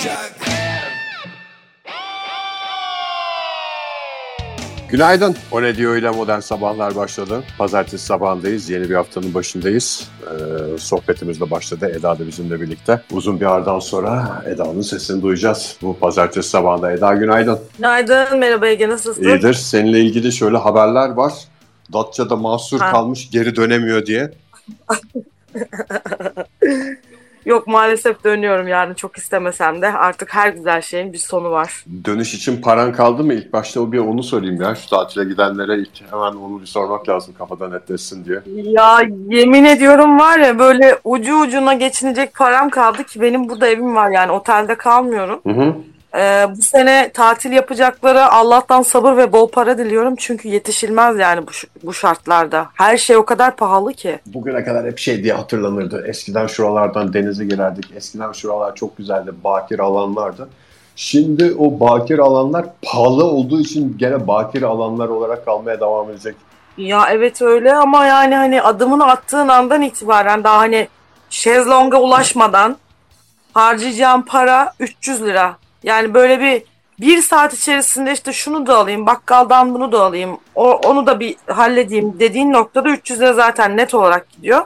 olacak Günaydın. O ne diyor ile modern sabahlar başladı. Pazartesi sabahındayız. Yeni bir haftanın başındayız. Ee, sohbetimiz de başladı. Eda da bizimle birlikte. Uzun bir aradan sonra Eda'nın sesini duyacağız. Bu pazartesi sabahında. Eda günaydın. Günaydın. Merhaba Ege nasılsın? İyidir. Seninle ilgili şöyle haberler var. Datça'da mahsur Ha. kalmış geri dönemiyor diye. Yok maalesef dönüyorum yani çok istemesem de artık her güzel şeyin bir sonu var. Dönüş için paran kaldı mı? İlk başta o bir onu sorayım ya. Şu tatile gidenlere ilk hemen onu bir sormak lazım kafada netleşsin diye. Ya yemin ediyorum var ya böyle ucu ucuna geçinecek param kaldı ki benim burada evim var yani otelde kalmıyorum. Hı hı. Ee, bu sene tatil yapacaklara Allah'tan sabır ve bol para diliyorum çünkü yetişilmez yani bu, bu şartlarda. Her şey o kadar pahalı ki. Bugüne kadar hep şey diye hatırlanırdı. Eskiden şuralardan denize girerdik. Eskiden şuralar çok güzeldi. Bakir alanlardı. Şimdi o bakir alanlar pahalı olduğu için gene bakir alanlar olarak kalmaya devam edecek. Ya evet öyle ama yani hani adımını attığın andan itibaren daha hani şezlonga ulaşmadan harcayacağım para 300 lira. Yani böyle bir bir saat içerisinde işte şunu da alayım, bakkaldan bunu da alayım, o, onu da bir halledeyim dediğin noktada 300 lira zaten net olarak gidiyor.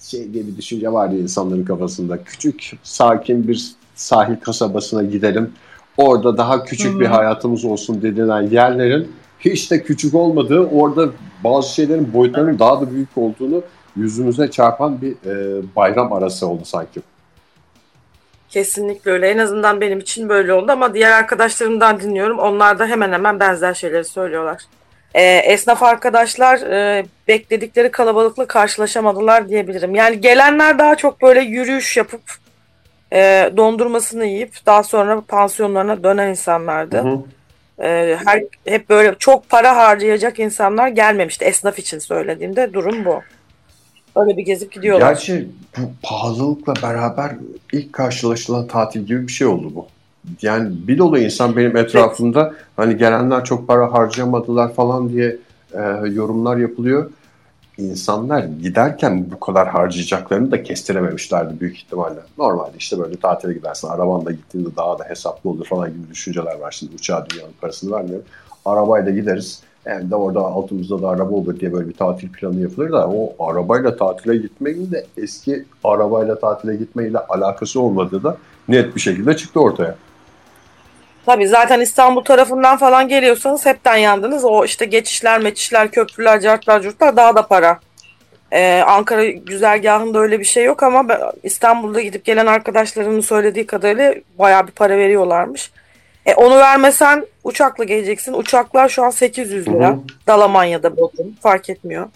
Şey diye bir düşünce var ya insanların kafasında. Küçük, sakin bir sahil kasabasına gidelim. Orada daha küçük Hı. bir hayatımız olsun denilen yerlerin hiç de küçük olmadığı, orada bazı şeylerin boyutlarının daha da büyük olduğunu yüzümüze çarpan bir e, bayram arası oldu sanki. Kesinlikle öyle. En azından benim için böyle oldu ama diğer arkadaşlarımdan dinliyorum. Onlar da hemen hemen benzer şeyleri söylüyorlar. Ee, esnaf arkadaşlar e, bekledikleri kalabalıkla karşılaşamadılar diyebilirim. Yani gelenler daha çok böyle yürüyüş yapıp e, dondurmasını yiyip daha sonra pansiyonlarına dönen insanlardı. Hı hı. Ee, her hep böyle çok para harcayacak insanlar gelmemişti. Esnaf için söylediğimde durum bu. Öyle bir gezip gidiyorlar. Gerçi bu pahalılıkla beraber ilk karşılaşılan tatil gibi bir şey oldu bu. Yani bir dolu insan benim etrafımda hani gelenler çok para harcamadılar falan diye e, yorumlar yapılıyor. İnsanlar giderken bu kadar harcayacaklarını da kestirememişlerdi büyük ihtimalle. Normalde işte böyle tatile gidersin, arabanla gittiğinde daha da hesaplı olur falan gibi düşünceler var. Şimdi uçağa dünyanın parasını vermiyorum. Arabayla gideriz. Hem de orada altımızda da araba olur diye böyle bir tatil planı yapılır da o arabayla tatile gitmenin de eski arabayla tatile gitmeyle alakası olmadığı da net bir şekilde çıktı ortaya. Tabii zaten İstanbul tarafından falan geliyorsanız hepten yandınız. O işte geçişler, meçişler, köprüler, cartlar, curtlar daha da para. Ee, Ankara güzergahında öyle bir şey yok ama İstanbul'da gidip gelen arkadaşlarımın söylediği kadarıyla bayağı bir para veriyorlarmış. E, onu vermesen uçakla geleceksin. Uçaklar şu an 800 lira. Hı hı. Dalamanya'da Bodrum fark etmiyor.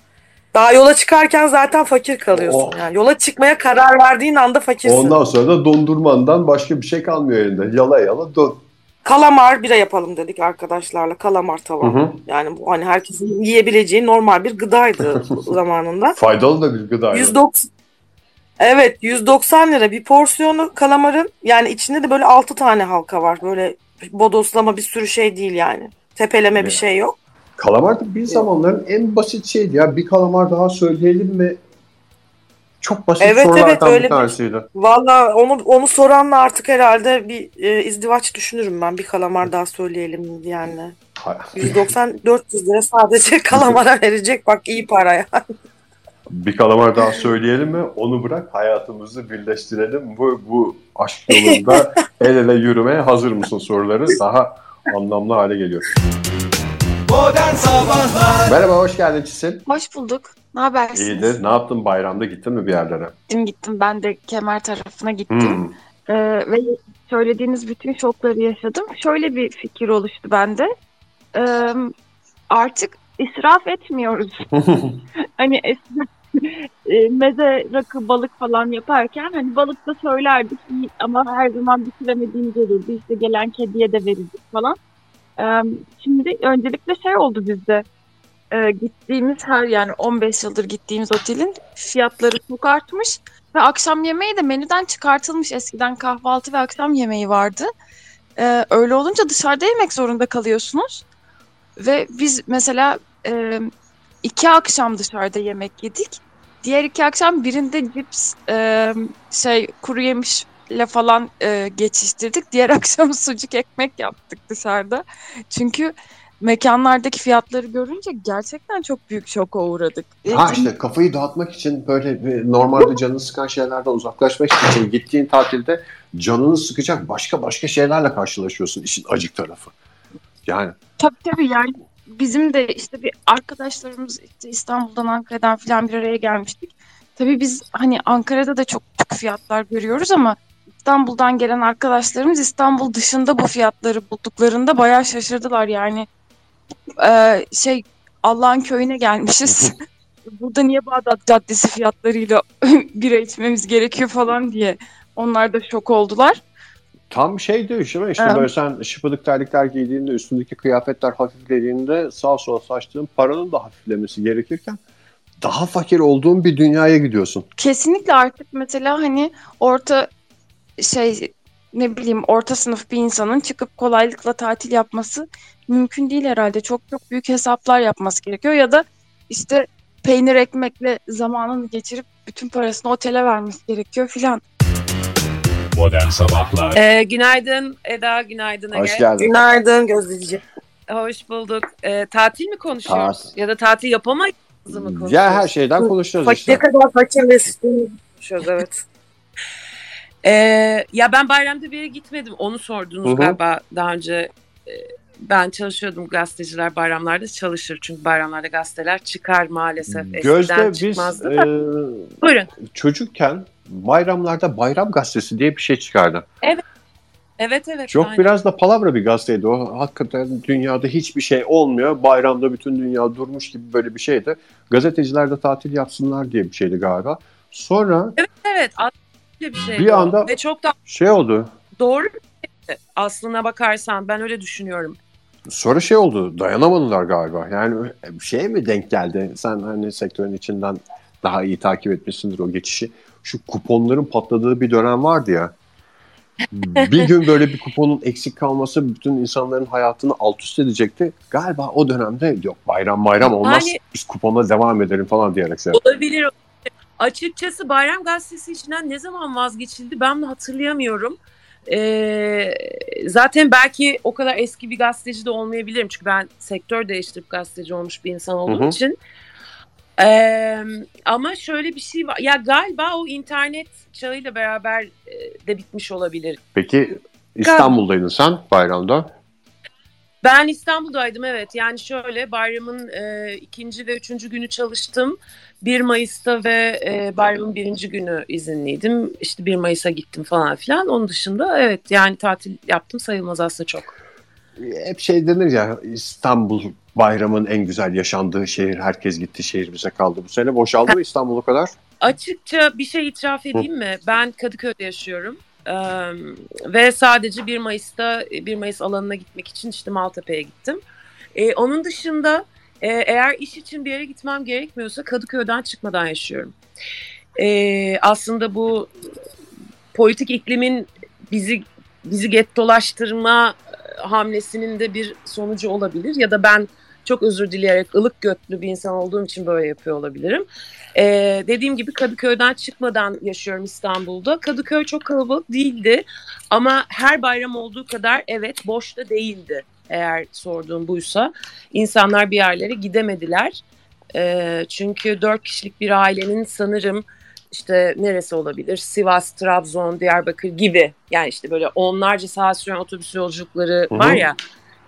Daha yola çıkarken zaten fakir kalıyorsun. Oh. Yani yola çıkmaya karar verdiğin anda fakirsin. Ondan sonra da dondurmandan başka bir şey kalmıyor elinde. Yala yala dön. Kalamar bira yapalım dedik arkadaşlarla. Kalamar tava. Hı hı. Yani bu hani herkesin yiyebileceği normal bir gıdaydı zamanında. Faydalı da bir gıda. 190 Evet 190 lira bir porsiyonu kalamarın yani içinde de böyle 6 tane halka var. Böyle bodoslama bir sürü şey değil yani. Tepeleme bir Evet. şey yok. Kalamar da bir zamanların en basit şeydi ya. Bir kalamar daha söyleyelim mi? Çok basit Evet, sorulardan evet, öyle bir bir- tanesiydi. Valla onu onu soranla artık herhalde bir e, izdivaç düşünürüm ben. Bir kalamar daha söyleyelim diyenle. 190 400 lira sadece kalamara verecek bak iyi para ya. Bir kalamar daha söyleyelim mi? Onu bırak hayatımızı birleştirelim. Bu, bu aşk yolunda el ele yürümeye hazır mısın soruları daha anlamlı hale geliyor. Modern Sabahlar Merhaba hoş geldin Çisil. Hoş bulduk. Ne habersiniz? İyidir. Ne yaptın bayramda gittin mi bir yerlere? Gittim gittim. Ben de kemer tarafına gittim. Hmm. Ee, ve söylediğiniz bütün şokları yaşadım. Şöyle bir fikir oluştu bende. Ee, artık israf etmiyoruz. hani eskiden e, meze, rakı, balık falan yaparken hani balık da söylerdik ama her zaman bitiremediğimiz olurdu. İşte gelen kediye de verirdik falan. Ee, şimdi öncelikle şey oldu bizde. Ee, gittiğimiz her yani 15 yıldır gittiğimiz otelin fiyatları çok artmış ve akşam yemeği de menüden çıkartılmış. Eskiden kahvaltı ve akşam yemeği vardı. Ee, öyle olunca dışarıda yemek zorunda kalıyorsunuz. Ve biz mesela e, iki akşam dışarıda yemek yedik. Diğer iki akşam birinde cips, e, şey kuru yemiş ekmekle falan e, geçiştirdik. Diğer akşam sucuk ekmek yaptık dışarıda. Çünkü mekanlardaki fiyatları görünce gerçekten çok büyük şoka uğradık. E, Ha işte kafayı dağıtmak için böyle bir- normalde canını sıkan şeylerden uzaklaşmak için gittiğin tatilde canını sıkacak başka başka şeylerle karşılaşıyorsun işin acık tarafı. Yani Tabii tabii yani bizim de işte bir arkadaşlarımız işte İstanbul'dan Ankara'dan falan bir araya gelmiştik. Tabii biz hani Ankara'da da çok çok fiyatlar görüyoruz ama İstanbul'dan gelen arkadaşlarımız İstanbul dışında bu fiyatları bulduklarında bayağı şaşırdılar yani. Ee, şey Allah'ın köyüne gelmişiz. Burada niye Bağdat Caddesi fiyatlarıyla bira içmemiz gerekiyor falan diye onlar da şok oldular. Tam şey diyor işte, işte Evet. böyle sen şıpıdık terlikler giydiğinde üstündeki kıyafetler hafiflediğinde sağ sola saçtığın paranın da hafiflemesi gerekirken daha fakir olduğun bir dünyaya gidiyorsun. kesinlikle artık mesela hani orta şey ne bileyim orta sınıf bir insanın çıkıp kolaylıkla tatil yapması mümkün değil herhalde. Çok çok büyük hesaplar yapması gerekiyor ya da işte peynir ekmekle zamanını geçirip bütün parasını otele vermesi gerekiyor filan. Modern Sabahlar Ee, günaydın Eda, günaydın Ege. Hoş geldin. Günaydın Gözdeciğim. Hoş bulduk. Ee, tatil mi konuşuyoruz? Tatil. Ya da tatil yapamayız mı konuşuyoruz? Ya her şeyden konuşuyoruz işte. ne kadar fakir ve sistemi konuşuyoruz evet. Ee, ya ben bayramda bir yere gitmedim. Onu sordunuz Hı hı. galiba daha önce. Ee, ben çalışıyordum. Gazeteciler bayramlarda çalışır. Çünkü bayramlarda gazeteler çıkar maalesef. Eskiden Gözde biz çıkmazdı e. Buyurun. çocukken bayramlarda bayram gazetesi diye bir şey çıkardı. Evet evet. Çok aynen. biraz da palavra bir gazeteydi o. Hakikaten dünyada hiçbir şey olmuyor. Bayramda bütün dünya durmuş gibi böyle bir şeydi. Gazeteciler de tatil yapsınlar diye bir şeydi galiba. Sonra Evet. aslında öyle bir şey. Bir anda- Ve çok da şey oldu. doğru şeydi. Aslına bakarsan ben öyle düşünüyorum. Sonra şey oldu. Dayanamadılar galiba. Yani şey mi denk geldi? Sen hani sektörün içinden daha iyi takip etmişsindir o geçişi. Şu kuponların patladığı bir dönem vardı ya. bir gün böyle bir kuponun eksik kalması bütün insanların hayatını alt üst edecekti. Galiba o dönemde yok bayram bayram olmaz Yani- biz kupona devam edelim falan diyerek şey. Olabilir. Açıkçası Bayram Gazetesi içinden ne zaman vazgeçildi ben de hatırlayamıyorum. Ee, zaten belki o kadar eski bir gazeteci de olmayabilirim. Çünkü ben sektör değiştirip gazeteci olmuş bir insan olduğum Hı hı. için. Ee, ama şöyle bir şey var. Ya galiba o internet çağıyla beraber e, de bitmiş olabilir. Peki İstanbul'daydın sen bayramda. Ben İstanbul'daydım evet. Yani şöyle bayramın e, ikinci ve üçüncü günü çalıştım. 1 Mayıs'ta ve e, bayramın birinci günü izinliydim. İşte 1 Mayıs'a gittim falan filan. Onun dışında evet yani tatil yaptım sayılmaz aslında çok. Hep şey denir ya İstanbul bayramın en güzel yaşandığı şehir. Herkes gitti şehir bize kaldı. Bu sene boşaldı mı İstanbul o kadar? Açıkça bir şey itiraf edeyim mi? Ben Kadıköy'de yaşıyorum. Ee, ve sadece 1 Mayıs'ta 1 Mayıs alanına gitmek için işte Maltepe'ye gittim. Ee, onun dışında e, eğer iş için bir yere gitmem gerekmiyorsa Kadıköy'den çıkmadan yaşıyorum. Ee, aslında bu politik iklimin bizi bizi gettolaştırma hamlesinin de bir sonucu olabilir ya da ben çok özür dileyerek ılık götlü bir insan olduğum için böyle yapıyor olabilirim. Ee, dediğim gibi Kadıköy'den çıkmadan yaşıyorum İstanbul'da. Kadıköy çok kalabalık değildi ama her bayram olduğu kadar evet boş da değildi eğer sorduğum buysa. İnsanlar bir yerlere gidemediler. Ee, çünkü dört kişilik bir ailenin sanırım işte neresi olabilir? Sivas, Trabzon, Diyarbakır gibi. Yani işte böyle onlarca saat süren otobüs yolculukları var ya.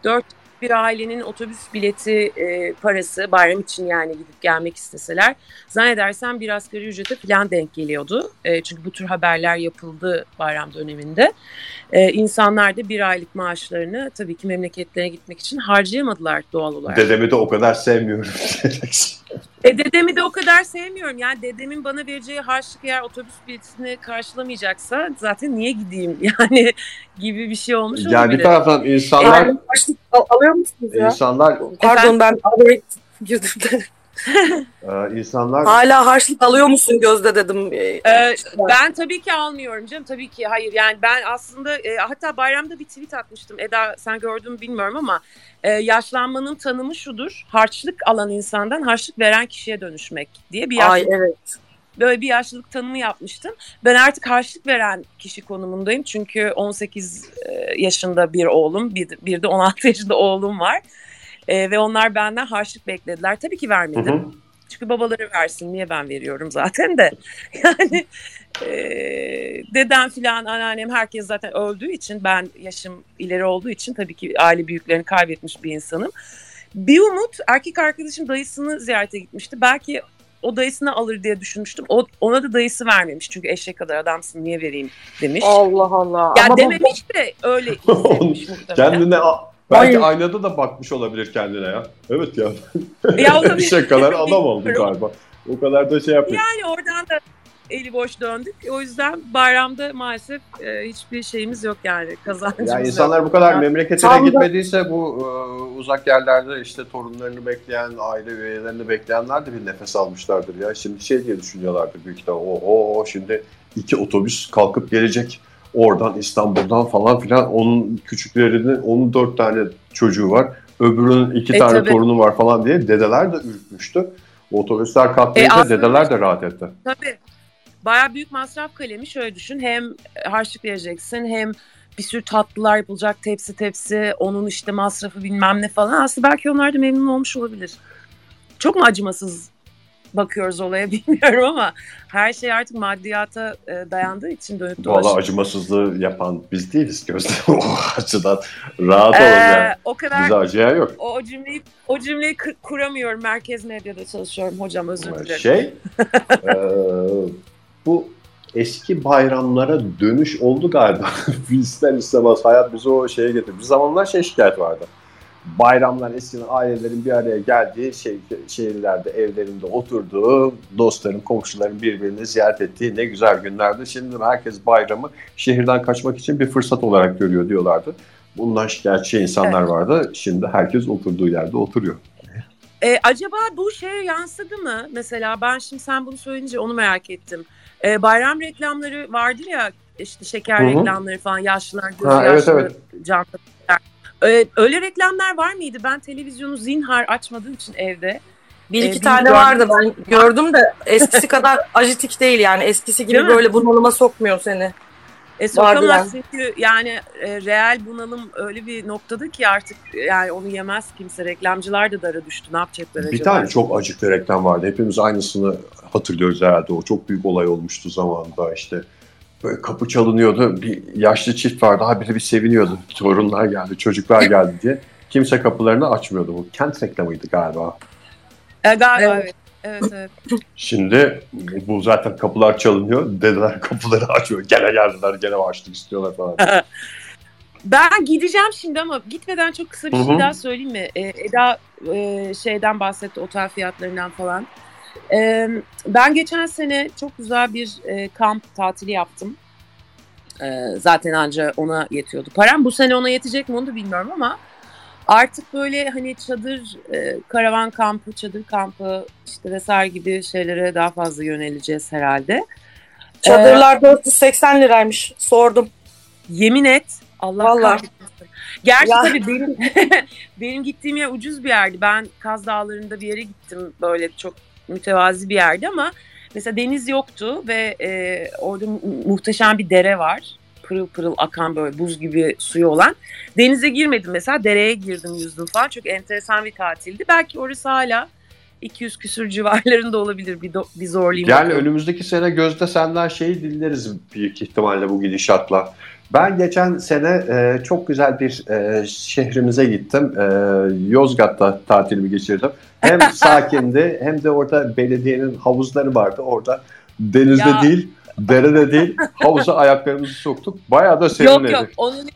Dört bir ailenin otobüs bileti e, parası bayram için yani gidip gelmek isteseler zannedersem bir asgari ücrete falan denk geliyordu. E, çünkü bu tür haberler yapıldı bayram döneminde. E, insanlar da bir aylık maaşlarını tabii ki memleketlerine gitmek için harcayamadılar doğal olarak. Dedemi de o kadar sevmiyorum. E, dedemi de o kadar sevmiyorum. Yani dedemin bana vereceği harçlık eğer otobüs biletini karşılamayacaksa zaten niye gideyim yani gibi bir şey olmuş yani olabilir. bir taraftan insanlar Yani başlık al- alıyor musunuz ya? insanlar Pardon ben araya girdim de. E, insanlar Hala harçlık alıyor musun Gözde dedim. Ee, Ee, ben tabii ki almıyorum canım tabii ki hayır yani ben aslında e, hatta bayramda bir tweet atmıştım Eda sen gördün mü bilmiyorum ama e, yaşlanmanın tanımı şudur harçlık alan insandan harçlık veren kişiye dönüşmek diye bir yaş- Ay evet. böyle bir yaşlılık tanımı yapmıştım. Ben artık harçlık veren kişi konumundayım. Çünkü 18 e, yaşında bir oğlum, bir, bir de 16 yaşında oğlum var. E, ve onlar benden harçlık beklediler. Tabii ki vermedim. Hı hı. Çünkü babaları versin. Niye ben veriyorum zaten de. Yani e, dedem filan anneannem herkes zaten öldüğü için ben yaşım ileri olduğu için tabii ki aile büyüklerini kaybetmiş bir insanım. Bir umut erkek arkadaşım dayısını ziyarete gitmişti. Belki o dayısını alır diye düşünmüştüm. O, ona da dayısı vermemiş. Çünkü eşek kadar adamsın niye vereyim demiş. Allah Allah. ya Ama bu- dememiş de öyle hissetmiş muhtemelen. Kendine belki Ay. aynada da bakmış olabilir kendine ya. Evet ya. Ya olabilir. Eşek kadar adam oldu galiba. O kadar da şey yapıyor. Yani oradan da eli boş döndük. O yüzden bayramda maalesef e, hiçbir şeyimiz yok yani kazancımız Yani yok. insanlar bu kadar memleketine tam da- gitmediyse bu e, uzak yerlerde işte torunlarını bekleyen, aile üyelerini bekleyenler de bir nefes almışlardır ya. Şimdi şey diye düşünüyorlardır büyük ihtimalle. O, o şimdi iki otobüs kalkıp gelecek oradan İstanbul'dan falan filan. Onun küçüklerinin onun dört tane çocuğu var. Öbürünün iki E, tane tabii. torunu var falan diye dedeler de ürkmüştü. Otobüsler kalkmayınca E, dedeler de rahat etti. Tabii. Baya büyük masraf kalemi şöyle düşün. Hem harçlık vereceksin hem bir sürü tatlılar yapılacak tepsi tepsi. Onun işte masrafı bilmem ne falan. Aslında belki onlar da memnun olmuş olabilir. Çok mu acımasız bakıyoruz olaya bilmiyorum ama her şey artık maddiyata e, dayandığı için dönüp Valla dolaşıp. acımasızlığı yapan biz değiliz Gözde. o açıdan rahat Ee, yani. o kadar Bize acıyan yok. o, o cümleyi o cümleyi kuramıyorum. Merkez medyada çalışıyorum hocam özür dilerim. Şey, eee, bu eski bayramlara dönüş oldu galiba. İster istemez hayat bizi o şeye getirdi. Bir zamanlar şey şikayet vardı. Bayramlar eskiden ailelerin bir araya geldiği şey, şehirlerde, evlerinde oturduğu, dostların, komşuların birbirini ziyaret ettiği ne güzel günlerdi. Şimdi herkes bayramı şehirden kaçmak için bir fırsat olarak görüyor diyorlardı. Bundan şikayetçi insanlar vardı. Şimdi herkes oturduğu yerde oturuyor. E, acaba bu şeye yansıdı mı? Mesela ben şimdi sen bunu söyleyince onu merak ettim. E, bayram reklamları vardır ya işte şeker Hı hı. reklamları falan yaşlılar gözü Ha, evet, yaşlı evet. can takıyorlar. E, öyle reklamlar var mıydı? Ben televizyonu zinhar açmadığım için evde. Bir Ee, iki bir tane vardı ben gördüm de eskisi kadar ajitik değil yani eskisi gibi böyle bunalıma sokmuyor seni. E, sokamaz çünkü yani e, reel bunalım öyle bir noktada ki artık yani onu yemez kimse. Reklamcılar da dara düştü. Ne yapacaklar acaba? Bir tane çok acıklı reklam vardı. Hepimiz aynısını hatırlıyoruz herhalde. O çok büyük olay olmuştu zamanında işte. Böyle kapı çalınıyordu. Bir yaşlı çift vardı. Ha biri bir seviniyordu. Torunlar geldi, çocuklar geldi diye. Kimse kapılarını açmıyordu. Bu kent reklamıydı galiba. E, galiba Evet. evet. Evet evet. Şimdi bu zaten kapılar çalınıyor. Dedeler kapıları açıyor. Gene geldiler, gene açtık istiyorlar falan. Ben gideceğim şimdi ama gitmeden çok kısa bir Hı şey daha söyleyeyim mi? Ee, Eda e, şeyden bahsetti otel fiyatlarından falan. Ee, ben geçen sene çok güzel bir e, kamp tatili yaptım. Ee, zaten anca ona yetiyordu param. Bu sene ona yetecek mi onu da bilmiyorum ama artık böyle hani çadır, e, karavan kampı, çadır kampı işte vesaire gibi şeylere daha fazla yöneleceğiz herhalde. Çadırlar 480 liraymış sordum. Yemin et. Allah Vallahi. Gerçi Ya. tabii benim benim gittiğim yer ucuz bir yerdi. Ben Kaz Dağları'nda bir yere gittim böyle çok mütevazi bir yerdi ama mesela deniz yoktu ve e, orada mu- muhteşem bir dere var. Pırıl pırıl akan böyle buz gibi suyu olan. Denize girmedim mesela dereye girdim yüzdüm falan. Çok enteresan bir tatildi. Belki orası hala 200 küsür civarlarında olabilir. Bir, do- bir zorlayayım. Yani bakalım. önümüzdeki sene Gözde senden şeyi dinleriz büyük ihtimalle bu gidişatla. Ben geçen sene e, çok güzel bir e, şehrimize gittim. E, Yozgat'ta tatilimi geçirdim. Hem sakindi hem de orada belediyenin havuzları vardı. Orada denizde Ya. değil, derede değil, havuza ayaklarımızı soktuk. Bayağı da serinledik. Yok yok onun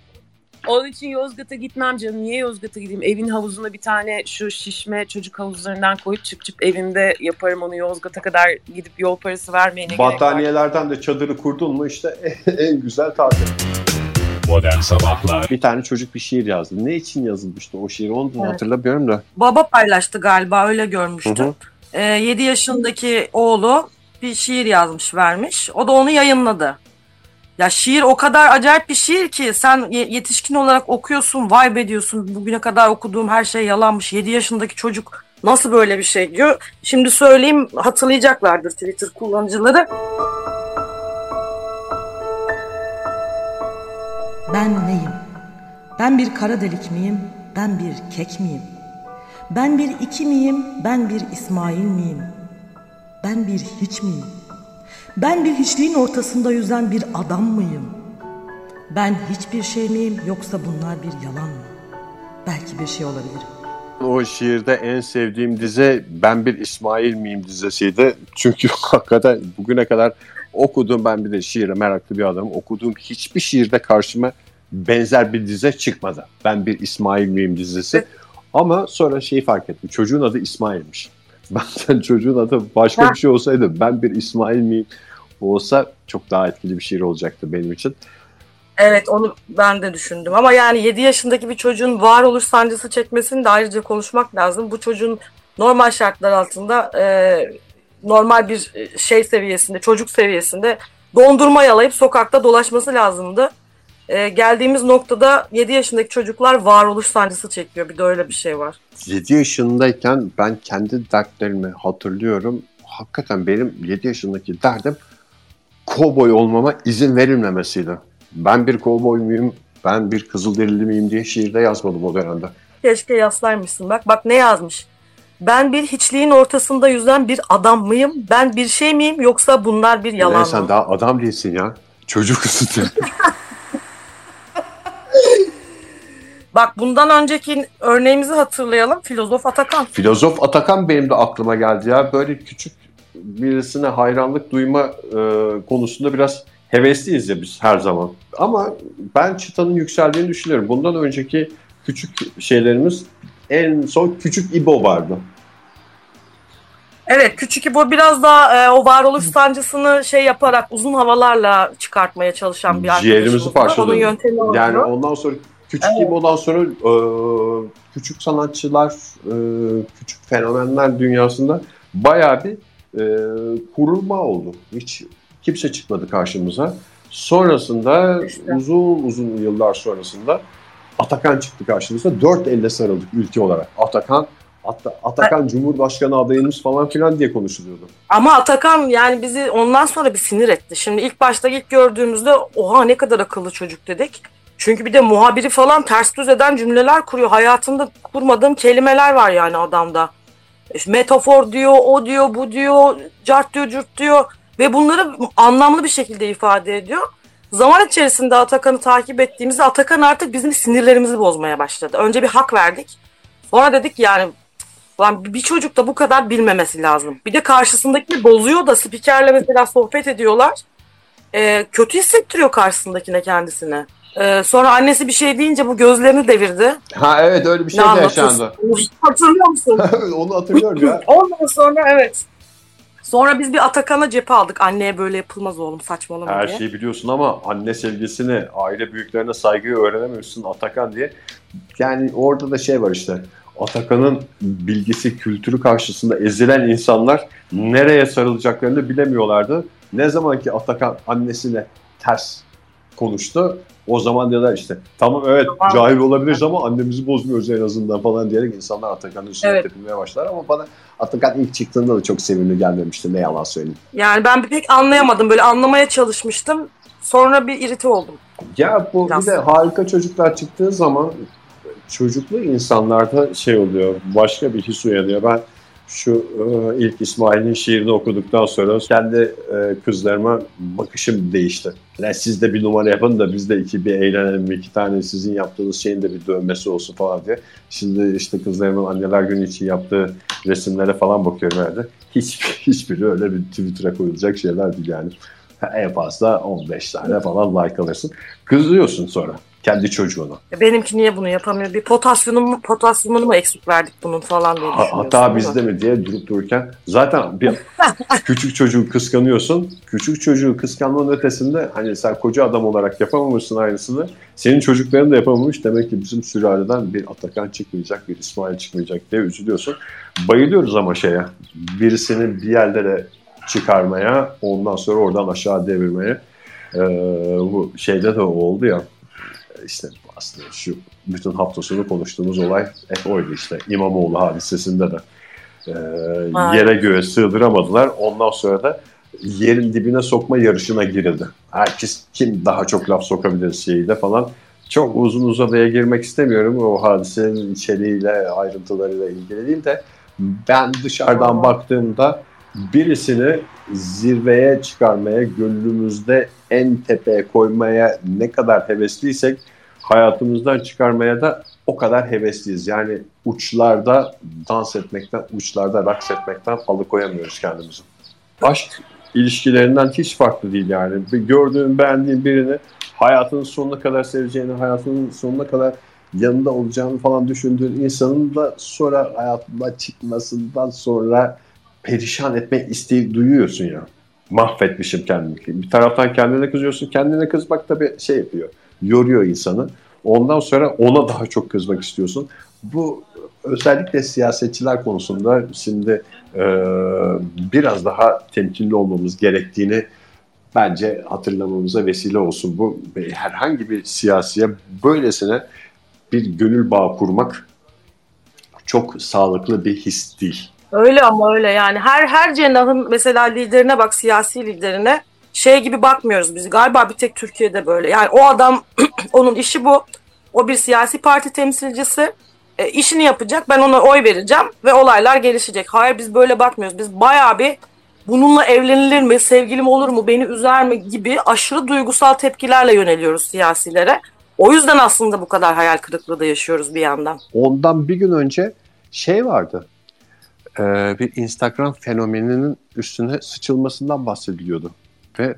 onun için Yozgat'a gitmem canım. Niye Yozgat'a gideyim? Evin havuzuna bir tane şu şişme çocuk havuzlarından koyup çıp çıp evimde yaparım onu Yozgat'a kadar gidip yol parası vermeye ne gerek var? Battaniyelerden de çadırı kurdun mu işte en güzel tatil. Modern Sabahlar Bir tane çocuk bir şiir yazdı. Ne için yazılmıştı o şiir onu da Evet. hatırlamıyorum da. Baba paylaştı galiba öyle görmüştüm. Hı 7 yaşındaki oğlu bir şiir yazmış vermiş. O da onu yayınladı. Ya şiir o kadar acayip bir şiir ki sen ye- yetişkin olarak okuyorsun, vay be diyorsun. Bugüne kadar okuduğum her şey yalanmış. 7 yaşındaki çocuk Nasıl böyle bir şey diyor. Şimdi söyleyeyim hatırlayacaklardır Twitter kullanıcıları. Ben neyim? Ben bir kara delik miyim? Ben bir kek miyim? Ben bir iki miyim? Ben bir İsmail miyim? Ben bir hiç miyim? Ben bir hiçliğin ortasında yüzen bir adam mıyım? Ben hiçbir şey miyim yoksa bunlar bir yalan mı? Belki bir şey olabilirim. O şiirde en sevdiğim dize Ben Bir İsmail miyim dizesiydi. Çünkü hakikaten bugüne kadar okuduğum ben bir de şiire meraklı bir adamım. Okuduğum hiçbir şiirde karşıma benzer bir dize çıkmadı. Ben Bir İsmail miyim dizesi. Ama sonra şeyi fark ettim. Çocuğun adı İsmail'miş. Benden çocuğun adı başka bir şey olsaydı ben bir İsmail miyim olsa çok daha etkili bir şiir olacaktı benim için. Evet onu ben de düşündüm ama yani 7 yaşındaki bir çocuğun varoluş sancısı çekmesini de ayrıca konuşmak lazım. Bu çocuğun normal şartlar altında e, normal bir şey seviyesinde, çocuk seviyesinde dondurma yalayıp sokakta dolaşması lazımdı. E, geldiğimiz noktada 7 yaşındaki çocuklar varoluş sancısı çekiyor. Bir de öyle bir şey var. 7 yaşındayken ben kendi dertlerimi hatırlıyorum. Hakikaten benim 7 yaşındaki derdim kovboy olmama izin verilmemesiydi. Ben bir kovboy muyum, ben bir kızılderili miyim diye şiirde yazmadım o dönemde. Keşke yazsaymışsın bak. Bak ne yazmış. Ben bir hiçliğin ortasında yüzen bir adam mıyım? Ben bir şey miyim yoksa bunlar bir yalan mı? sen daha adam değilsin ya. Çocuk ısıtı. Bak bundan önceki örneğimizi hatırlayalım. Filozof Atakan. Filozof Atakan benim de aklıma geldi ya. Böyle küçük birisine hayranlık duyma e, konusunda biraz hevesliyiz ya biz her zaman. Ama ben çıtanın yükseldiğini düşünüyorum. Bundan önceki küçük şeylerimiz en son Küçük İbo vardı. Evet küçük İbo biraz daha e, o varoluş sancısını şey yaparak uzun havalarla çıkartmaya çalışan bir Ciğerimizi arkadaşımız. yöntemi oldu. Yani ondan sonra Küçük İbo'dan sonra e, küçük sanatçılar, e, küçük fenomenler dünyasında bayağı bir e, kurulma oldu. Hiç kimse çıkmadı karşımıza. Sonrasında İşte. uzun uzun yıllar sonrasında Atakan çıktı karşımıza. Dört elle sarıldık ülke olarak. Atakan At- Atakan Cumhurbaşkanı adayımız falan filan diye konuşuluyordu. Ama Atakan yani bizi ondan sonra bir sinir etti. Şimdi ilk başta ilk gördüğümüzde oha ne kadar akıllı çocuk dedik. Çünkü bir de muhabiri falan ters düz eden cümleler kuruyor. Hayatımda kurmadığım kelimeler var yani adamda. İşte metafor diyor, o diyor, bu diyor, cart diyor, cürt diyor. Ve bunları anlamlı bir şekilde ifade ediyor. Zaman içerisinde Atakan'ı takip ettiğimizde Atakan artık bizim sinirlerimizi bozmaya başladı. Önce bir hak verdik. Sonra dedik yani Lan bir çocuk da bu kadar bilmemesi lazım. Bir de karşısındaki bozuyor da spikerle mesela sohbet ediyorlar. Ee, kötü hissettiriyor karşısındakine kendisine. Ee, sonra annesi bir şey deyince bu gözlerini devirdi. Ha evet öyle bir şey Ne de anlatıyorsun? yaşandı. Hatırlıyor musun? Onu hatırlıyorum ya. Ondan sonra evet. Sonra biz bir Atakan'a cephe aldık. Anneye böyle yapılmaz oğlum saçmalama Her diye. şeyi biliyorsun ama anne sevgisini, aile büyüklerine saygıyı öğrenemiyorsun Atakan diye. Yani orada da şey var işte. Atakan'ın bilgisi, kültürü karşısında ezilen insanlar nereye sarılacaklarını bilemiyorlardı. Ne zaman ki Atakan annesine ters konuştu, o zaman diyorlar işte tamam evet Tamam. cahil olabiliriz ama annemizi bozmuyoruz en azından falan diyerek insanlar Atakan'ın üstüne Evet. tepinmeye başlar ama bana Atakan ilk çıktığında da çok sevimli gelmemişti ne yalan söyleyeyim. Yani ben pek anlayamadım. Böyle anlamaya çalışmıştım. Sonra bir irite oldum. Ya bu Biraz. bir de harika çocuklar çıktığı zaman çocuklu insanlarda şey oluyor, başka bir his uyanıyor. Ben şu e, ilk İsmail'in şiirini okuduktan sonra kendi e, kızlarıma bakışım değişti. Yani siz de bir numara yapın da biz de iki bir eğlenelim, iki tane sizin yaptığınız şeyin de bir dönmesi olsun falan diye. Şimdi işte kızlarımın anneler günü için yaptığı resimlere falan bakıyorum herhalde. Hiçbir, hiçbiri öyle bir Twitter'a koyulacak şeyler değil yani. En fazla 15 tane falan like alırsın. Kızıyorsun sonra kendi çocuğuna. Benimki niye bunu yapamıyor? Bir potasyumunu, potasyumunu mu eksik verdik bunun falan diye Ha- düşünüyorsun. Hata bizde mi diye durup dururken zaten bir küçük çocuğu kıskanıyorsun. Küçük çocuğu kıskanmanın ötesinde hani sen koca adam olarak yapamamışsın aynısını. Senin çocukların da yapamamış. Demek ki bizim sülaleden bir Atakan çıkmayacak, bir İsmail çıkmayacak diye üzülüyorsun. Bayılıyoruz ama şeye. Birisini bir yerlere çıkarmaya, ondan sonra oradan aşağı devirmeye. Ee, bu şeyde de oldu ya. İşte aslında şu bütün hafta sonu konuştuğumuz olay hep oydu işte. İmamoğlu hadisesinde de e, yere göğe sığdıramadılar. Ondan sonra da yerin dibine sokma yarışına girildi. Herkes kim daha çok laf sokabilir şeyiyle falan. Çok uzun uzadıya girmek istemiyorum. O hadisenin içeriğiyle, ayrıntılarıyla ilgili değil de ben dışarıdan baktığımda birisini zirveye çıkarmaya, gönlümüzde en tepeye koymaya ne kadar hevesliysek hayatımızdan çıkarmaya da o kadar hevesliyiz. Yani uçlarda dans etmekten, uçlarda raks etmekten alıkoyamıyoruz kendimizi. Aşk ilişkilerinden hiç farklı değil yani. Bir gördüğün, beğendiğin birini hayatının sonuna kadar seveceğini, hayatının sonuna kadar yanında olacağını falan düşündüğün insanın da sonra hayatından çıkmasından sonra perişan etme isteği duyuyorsun ya. Mahvetmişim kendimi. Bir taraftan kendine kızıyorsun. Kendine kızmak tabii şey yapıyor. Yoruyor insanı. Ondan sonra ona daha çok kızmak istiyorsun. Bu özellikle siyasetçiler konusunda şimdi e, biraz daha temkinli olmamız gerektiğini bence hatırlamamıza vesile olsun. Bu herhangi bir siyasiye böylesine bir gönül bağı kurmak çok sağlıklı bir his değil. Öyle ama öyle yani her her cenahın mesela liderine bak siyasi liderine şey gibi bakmıyoruz biz. Galiba bir tek Türkiye'de böyle. Yani o adam onun işi bu. O bir siyasi parti temsilcisi. E, işini yapacak. Ben ona oy vereceğim ve olaylar gelişecek. Hayır biz böyle bakmıyoruz. Biz bayağı bir bununla evlenilir mi sevgilim olur mu beni üzer mi gibi aşırı duygusal tepkilerle yöneliyoruz siyasilere. O yüzden aslında bu kadar hayal kırıklığı da yaşıyoruz bir yandan. Ondan bir gün önce şey vardı. e, bir Instagram fenomeninin üstüne sıçılmasından bahsediliyordu. Ve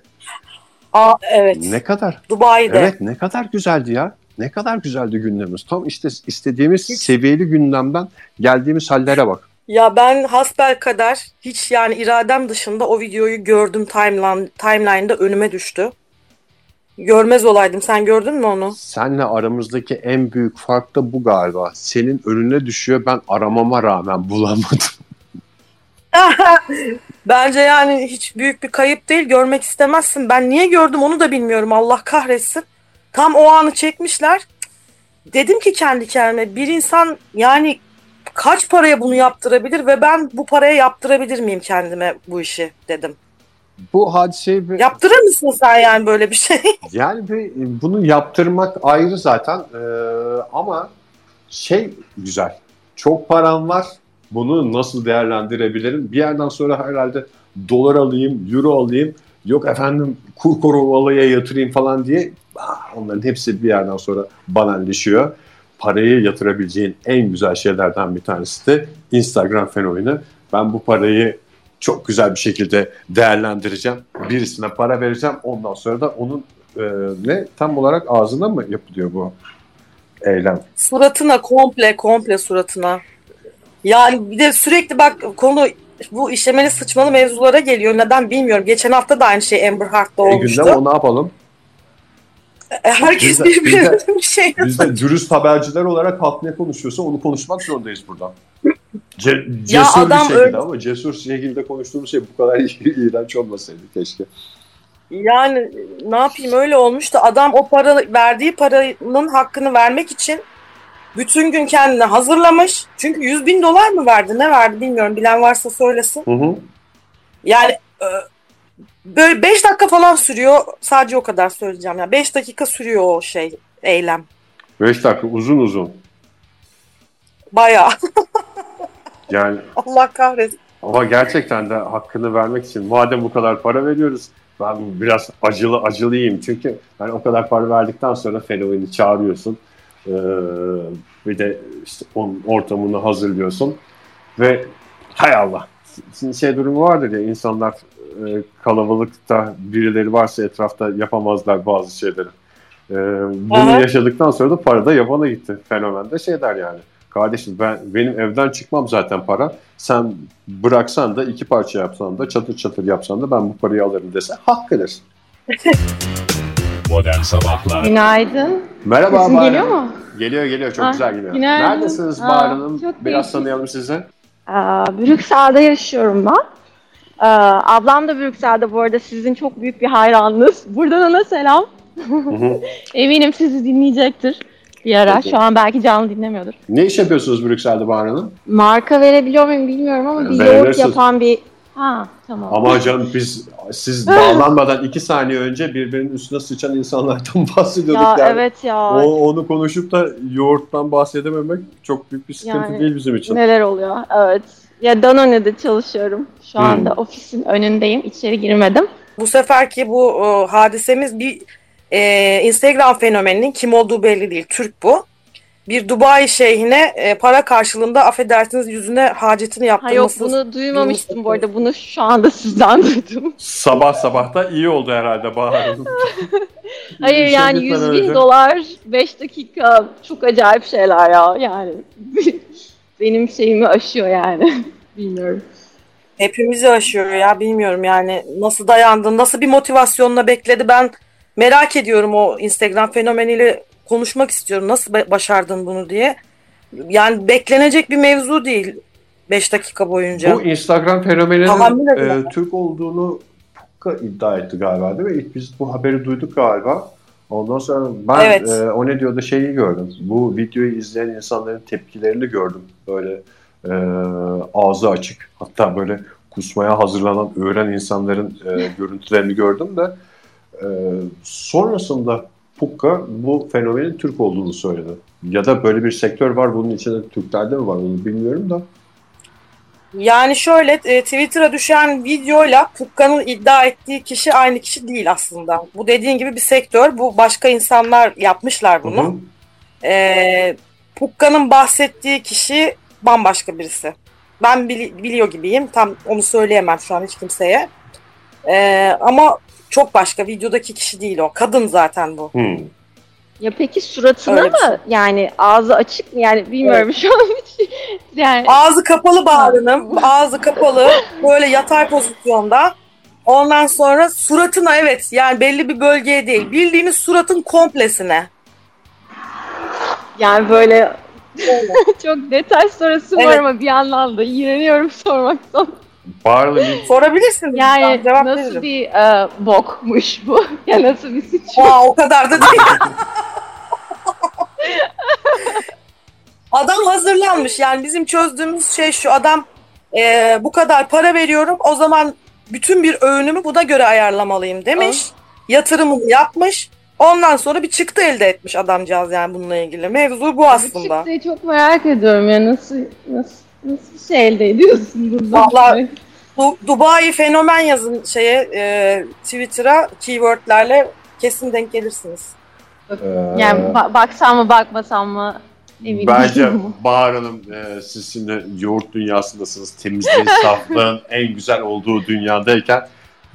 Aa evet. ne kadar Dubai'de. evet ne kadar güzeldi ya. Ne kadar güzeldi gündemimiz. Tam işte istediğimiz seviyeli gündemden geldiğimiz hallere bak. Ya ben hasbel kadar hiç yani iradem dışında o videoyu gördüm timeline, timeline'da önüme düştü. Görmez olaydım. Sen gördün mü onu? Senle aramızdaki en büyük fark da bu galiba. Senin önüne düşüyor ben aramama rağmen bulamadım. Bence yani hiç büyük bir kayıp değil. Görmek istemezsin. Ben niye gördüm onu da bilmiyorum. Allah kahretsin. Tam o anı çekmişler. Dedim ki kendi kendime bir insan yani kaç paraya bunu yaptırabilir ve ben bu paraya yaptırabilir miyim kendime bu işi dedim. Bu hadiseyi bir- Yaptırır mısın sen yani böyle bir şey? Yani bir, bunu yaptırmak ayrı zaten Ee, ama şey güzel. Çok param var. Bunu nasıl değerlendirebilirim? Bir yerden sonra herhalde dolar alayım, euro alayım. Yok efendim kur korumalıya yatırayım falan diye ah, onların hepsi bir yerden sonra banalleşiyor. Parayı yatırabileceğin en güzel şeylerden bir tanesi de Instagram fenomeni. Ben bu parayı çok güzel bir şekilde değerlendireceğim. Birisine para vereceğim. Ondan sonra da onun e, ne tam olarak ağzına mı yapılıyor bu eylem? Suratına komple komple suratına. Yani bir de sürekli bak konu bu işlemeli sıçmalı mevzulara geliyor. Neden bilmiyorum. Geçen hafta da aynı şey Amber Heard'da E, olmuştu. gündem o ne yapalım? E, Herkes birbirine bir şey Biz de dürüst haberciler olarak halk ne konuşuyorsa onu konuşmak zorundayız buradan. Ce- Ya cesur bir adam şekilde öyle- ama cesur şekilde konuştuğumuz şey bu kadar iğrenç olmasaydı keşke. Yani ne yapayım öyle olmuştu. Adam o para verdiği paranın hakkını vermek için bütün gün kendini hazırlamış. Çünkü 100 bin dolar mı verdi ne verdi bilmiyorum. Bilen varsa söylesin. Hı hı. Yani e, böyle 5 dakika falan sürüyor. Sadece o kadar söyleyeceğim. Yani 5 dakika sürüyor o şey eylem. 5 dakika uzun uzun. Bayağı. Yani Allah kahretsin. ama gerçekten de hakkını vermek için madem bu kadar para veriyoruz ben biraz acılı acılıyım çünkü ben o kadar para verdikten sonra fenomeni çağırıyorsun. Ee, bir de işte onun ortamını hazırlıyorsun ve hay Allah şimdi şey durumu vardır ya insanlar e, kalabalıkta birileri varsa etrafta yapamazlar bazı şeyleri. Ee, bunu Aha. yaşadıktan sonra da para da yabana gitti. Fenomende şey der yani. Kardeşim ben benim evden çıkmam zaten para. Sen bıraksan da iki parça yapsan da çatır çatır yapsan da ben bu parayı alırım dese hakkıdır. Modern Sabahlar Günaydın. Merhaba Sesim Bahar geliyor Hanım. mu? Geliyor geliyor çok Ah, güzel geliyor. günaydın. Neredesiniz Aa, Bahar Hanım? çok Biraz değişik. tanıyalım sizi. Aa, Brüksel'de yaşıyorum ben. Aa, ablam da Brüksel'de bu arada sizin çok büyük bir hayranınız. Buradan ona selam. Hı hı. Eminim sizi dinleyecektir. bir ara. Peki. Şu an belki canlı dinlemiyordur. Ne iş yapıyorsunuz Brüksel'de Bahar Hanım? Marka verebiliyor muyum bilmiyorum ama bir Verebilirsin. yoğurt yapan bir... Ha tamam. Ama canım biz siz bağlanmadan iki saniye önce birbirinin üstüne sıçan insanlardan bahsediyorduk. ya yani. evet ya. O, onu konuşup da yoğurttan bahsedememek çok büyük bir sıkıntı Yani değil bizim için. Neler oluyor? Evet. Ya Danone'de çalışıyorum. Şu Hmm. anda ofisin önündeyim. İçeri girmedim. Bu seferki bu e, hadisemiz bir e, Instagram fenomeninin kim olduğu belli değil. Türk bu. Bir Dubai şeyhine e, para karşılığında affedersiniz yüzüne hacetini Ha yok bunu duymamıştım bu arada. Bunu şu anda sizden duydum. Sabah sabah da iyi oldu herhalde Bahar Hanım. Hayır İşe yani gitmeden 100 bin önce. dolar 5 dakika çok acayip şeyler ya yani. Benim şeyimi aşıyor yani. Bilmiyorum. Hepimizi aşıyor ya bilmiyorum yani nasıl dayandın, nasıl bir motivasyonla bekledi ben merak ediyorum o Instagram fenomeniyle konuşmak istiyorum. Nasıl ba- başardın bunu diye. Yani beklenecek bir mevzu değil 5 dakika boyunca. Bu Instagram fenomeninin e. Türk olduğunu iddia etti galiba değil mi? İlk biz bu haberi duyduk galiba. Ondan sonra ben Evet. e, o ne diyordu şeyi gördüm. Bu videoyu izleyen insanların tepkilerini gördüm. Böyle e, ağzı açık. Hatta böyle kusmaya hazırlanan öğren insanların e, görüntülerini gördüm de e, sonrasında Pukka bu fenomenin Türk olduğunu söyledi. Ya da böyle bir sektör var bunun içinde Türklerde mi var onu bilmiyorum da. Yani şöyle e, Twitter'a düşen videoyla Pukka'nın iddia ettiği kişi aynı kişi değil aslında. Bu dediğin gibi bir sektör. Bu başka insanlar yapmışlar bunu. Hı hı. Ee, Pukka'nın bahsettiği kişi bambaşka birisi. Ben bili- biliyor gibiyim. Tam onu söyleyemem şu an hiç kimseye. Ee, ama çok başka. Videodaki kişi değil o. Kadın zaten bu. Hmm. Ya peki suratına Öyle bir şey. mı? Yani ağzı açık mı? Yani bilmiyorum şu an hiç. Yani Ağzı kapalı Bahar'ın. Ağzı kapalı. Böyle yatay pozisyonda. Ondan sonra suratına evet yani belli bir bölgeye değil. Bildiğiniz suratın komplesine. yani böyle çok detay sorusu var Evet. ama bir yandan da iğreniyorum sormaktan. Bağırlı bir Sorabilirsiniz. Yani Ben cevap nasıl veririm. bir e, bokmuş bu? ya nasıl bir suç? Aa, o kadar da değil. adam hazırlanmış. Yani bizim çözdüğümüz şey şu. Adam e, bu kadar para veriyorum. O zaman bütün bir öğünümü buna göre ayarlamalıyım demiş. Yatırımını yapmış. Ondan sonra bir çıktı elde etmiş adamcağız yani bununla ilgili. Mevzu bu aslında. Çıktığı çok merak ediyorum ya nasıl nasıl nasıl bir şey elde ediyorsun burada? Vallahi- Du- Dubai fenomen yazın şeye e, Twitter'a keywordlerle kesin denk gelirsiniz. Yani ba- baksam mı bakmasam mı emin Bence değilim. Bahar Hanım e, siz şimdi yoğurt dünyasındasınız. Temizliğin, saflığın en güzel olduğu dünyadayken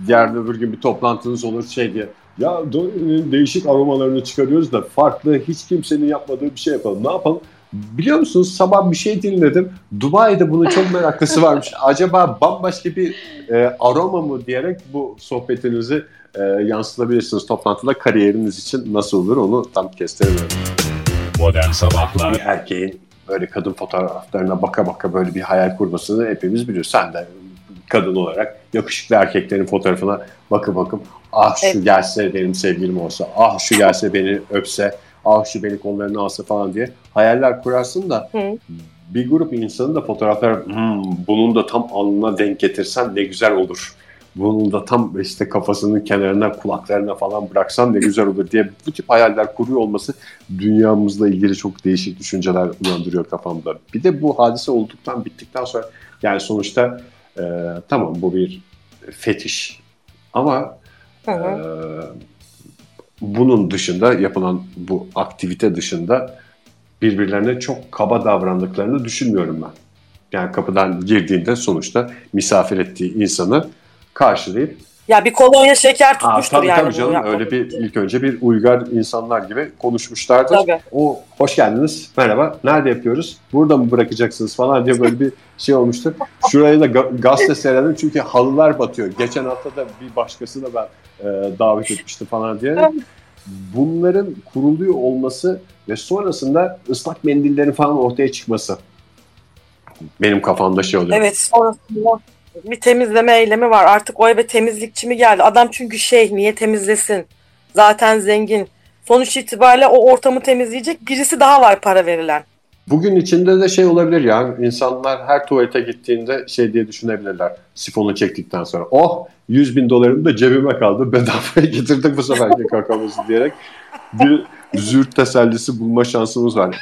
yarın öbür gün bir toplantınız olur şey diye. Ya do- değişik aromalarını çıkarıyoruz da farklı hiç kimsenin yapmadığı bir şey yapalım. Ne yapalım? Biliyor musunuz sabah bir şey dinledim. Dubai'de bunun çok meraklısı varmış. Acaba bambaşka bir e, aroma mı diyerek bu sohbetinizi e, yansıtabilirsiniz toplantıda. Kariyeriniz için nasıl olur onu tam kestiremiyorum Modern bir Sabahlar erkeğin böyle kadın fotoğraflarına baka baka böyle bir hayal kurmasını hepimiz biliyoruz. Sen de kadın olarak yakışıklı erkeklerin fotoğrafına bakıp bakıp ah şu Evet. gelse benim sevgilim olsa, ah şu gelse beni öpse, ah şu beni kollarına alsa falan diye hayaller kurarsın da Hı. bir grup insanın da fotoğraflar "Hmm, bunun da tam alnına denk getirsen ne güzel olur. Bunun da tam işte kafasının kenarına kulaklarına falan bıraksan ne güzel olur diye bu tip hayaller kuruyor olması dünyamızla ilgili çok değişik düşünceler uyandırıyor kafamda. Bir de bu hadise olduktan bittikten sonra yani sonuçta e, tamam bu bir fetiş ama Hı e, bunun dışında yapılan bu aktivite dışında birbirlerine çok kaba davrandıklarını düşünmüyorum ben. Yani kapıdan girdiğinde sonuçta misafir ettiği insanı karşılayıp Ya bir kolonya şeker Aa, tutmuştur tabii yani. tabii canım öyle bir ilk önce bir uygar insanlar gibi konuşmuşlardır. Tabii. O hoş geldiniz merhaba nerede yapıyoruz burada mı bırakacaksınız falan diye böyle bir şey olmuştur. Şuraya da ga- gazete seyredelim çünkü halılar batıyor. Geçen hafta da bir başkası da ben e, davet etmiştim falan diye. Bunların kuruluyor olması ve sonrasında ıslak mendillerin falan ortaya çıkması. Benim kafamda şey oluyor. Evet sonrasında bir temizleme eylemi var. Artık o eve temizlikçi mi geldi? Adam çünkü şey niye temizlesin? Zaten zengin. sonuç itibariyle o ortamı temizleyecek birisi daha var para verilen. Bugün içinde de şey olabilir ya insanlar her tuvalete gittiğinde şey diye düşünebilirler sifonu çektikten sonra oh 100 bin dolarım da cebime kaldı bedavaya getirdik bu seferki kakamızı diyerek bir zürt tesellisi bulma şansımız var.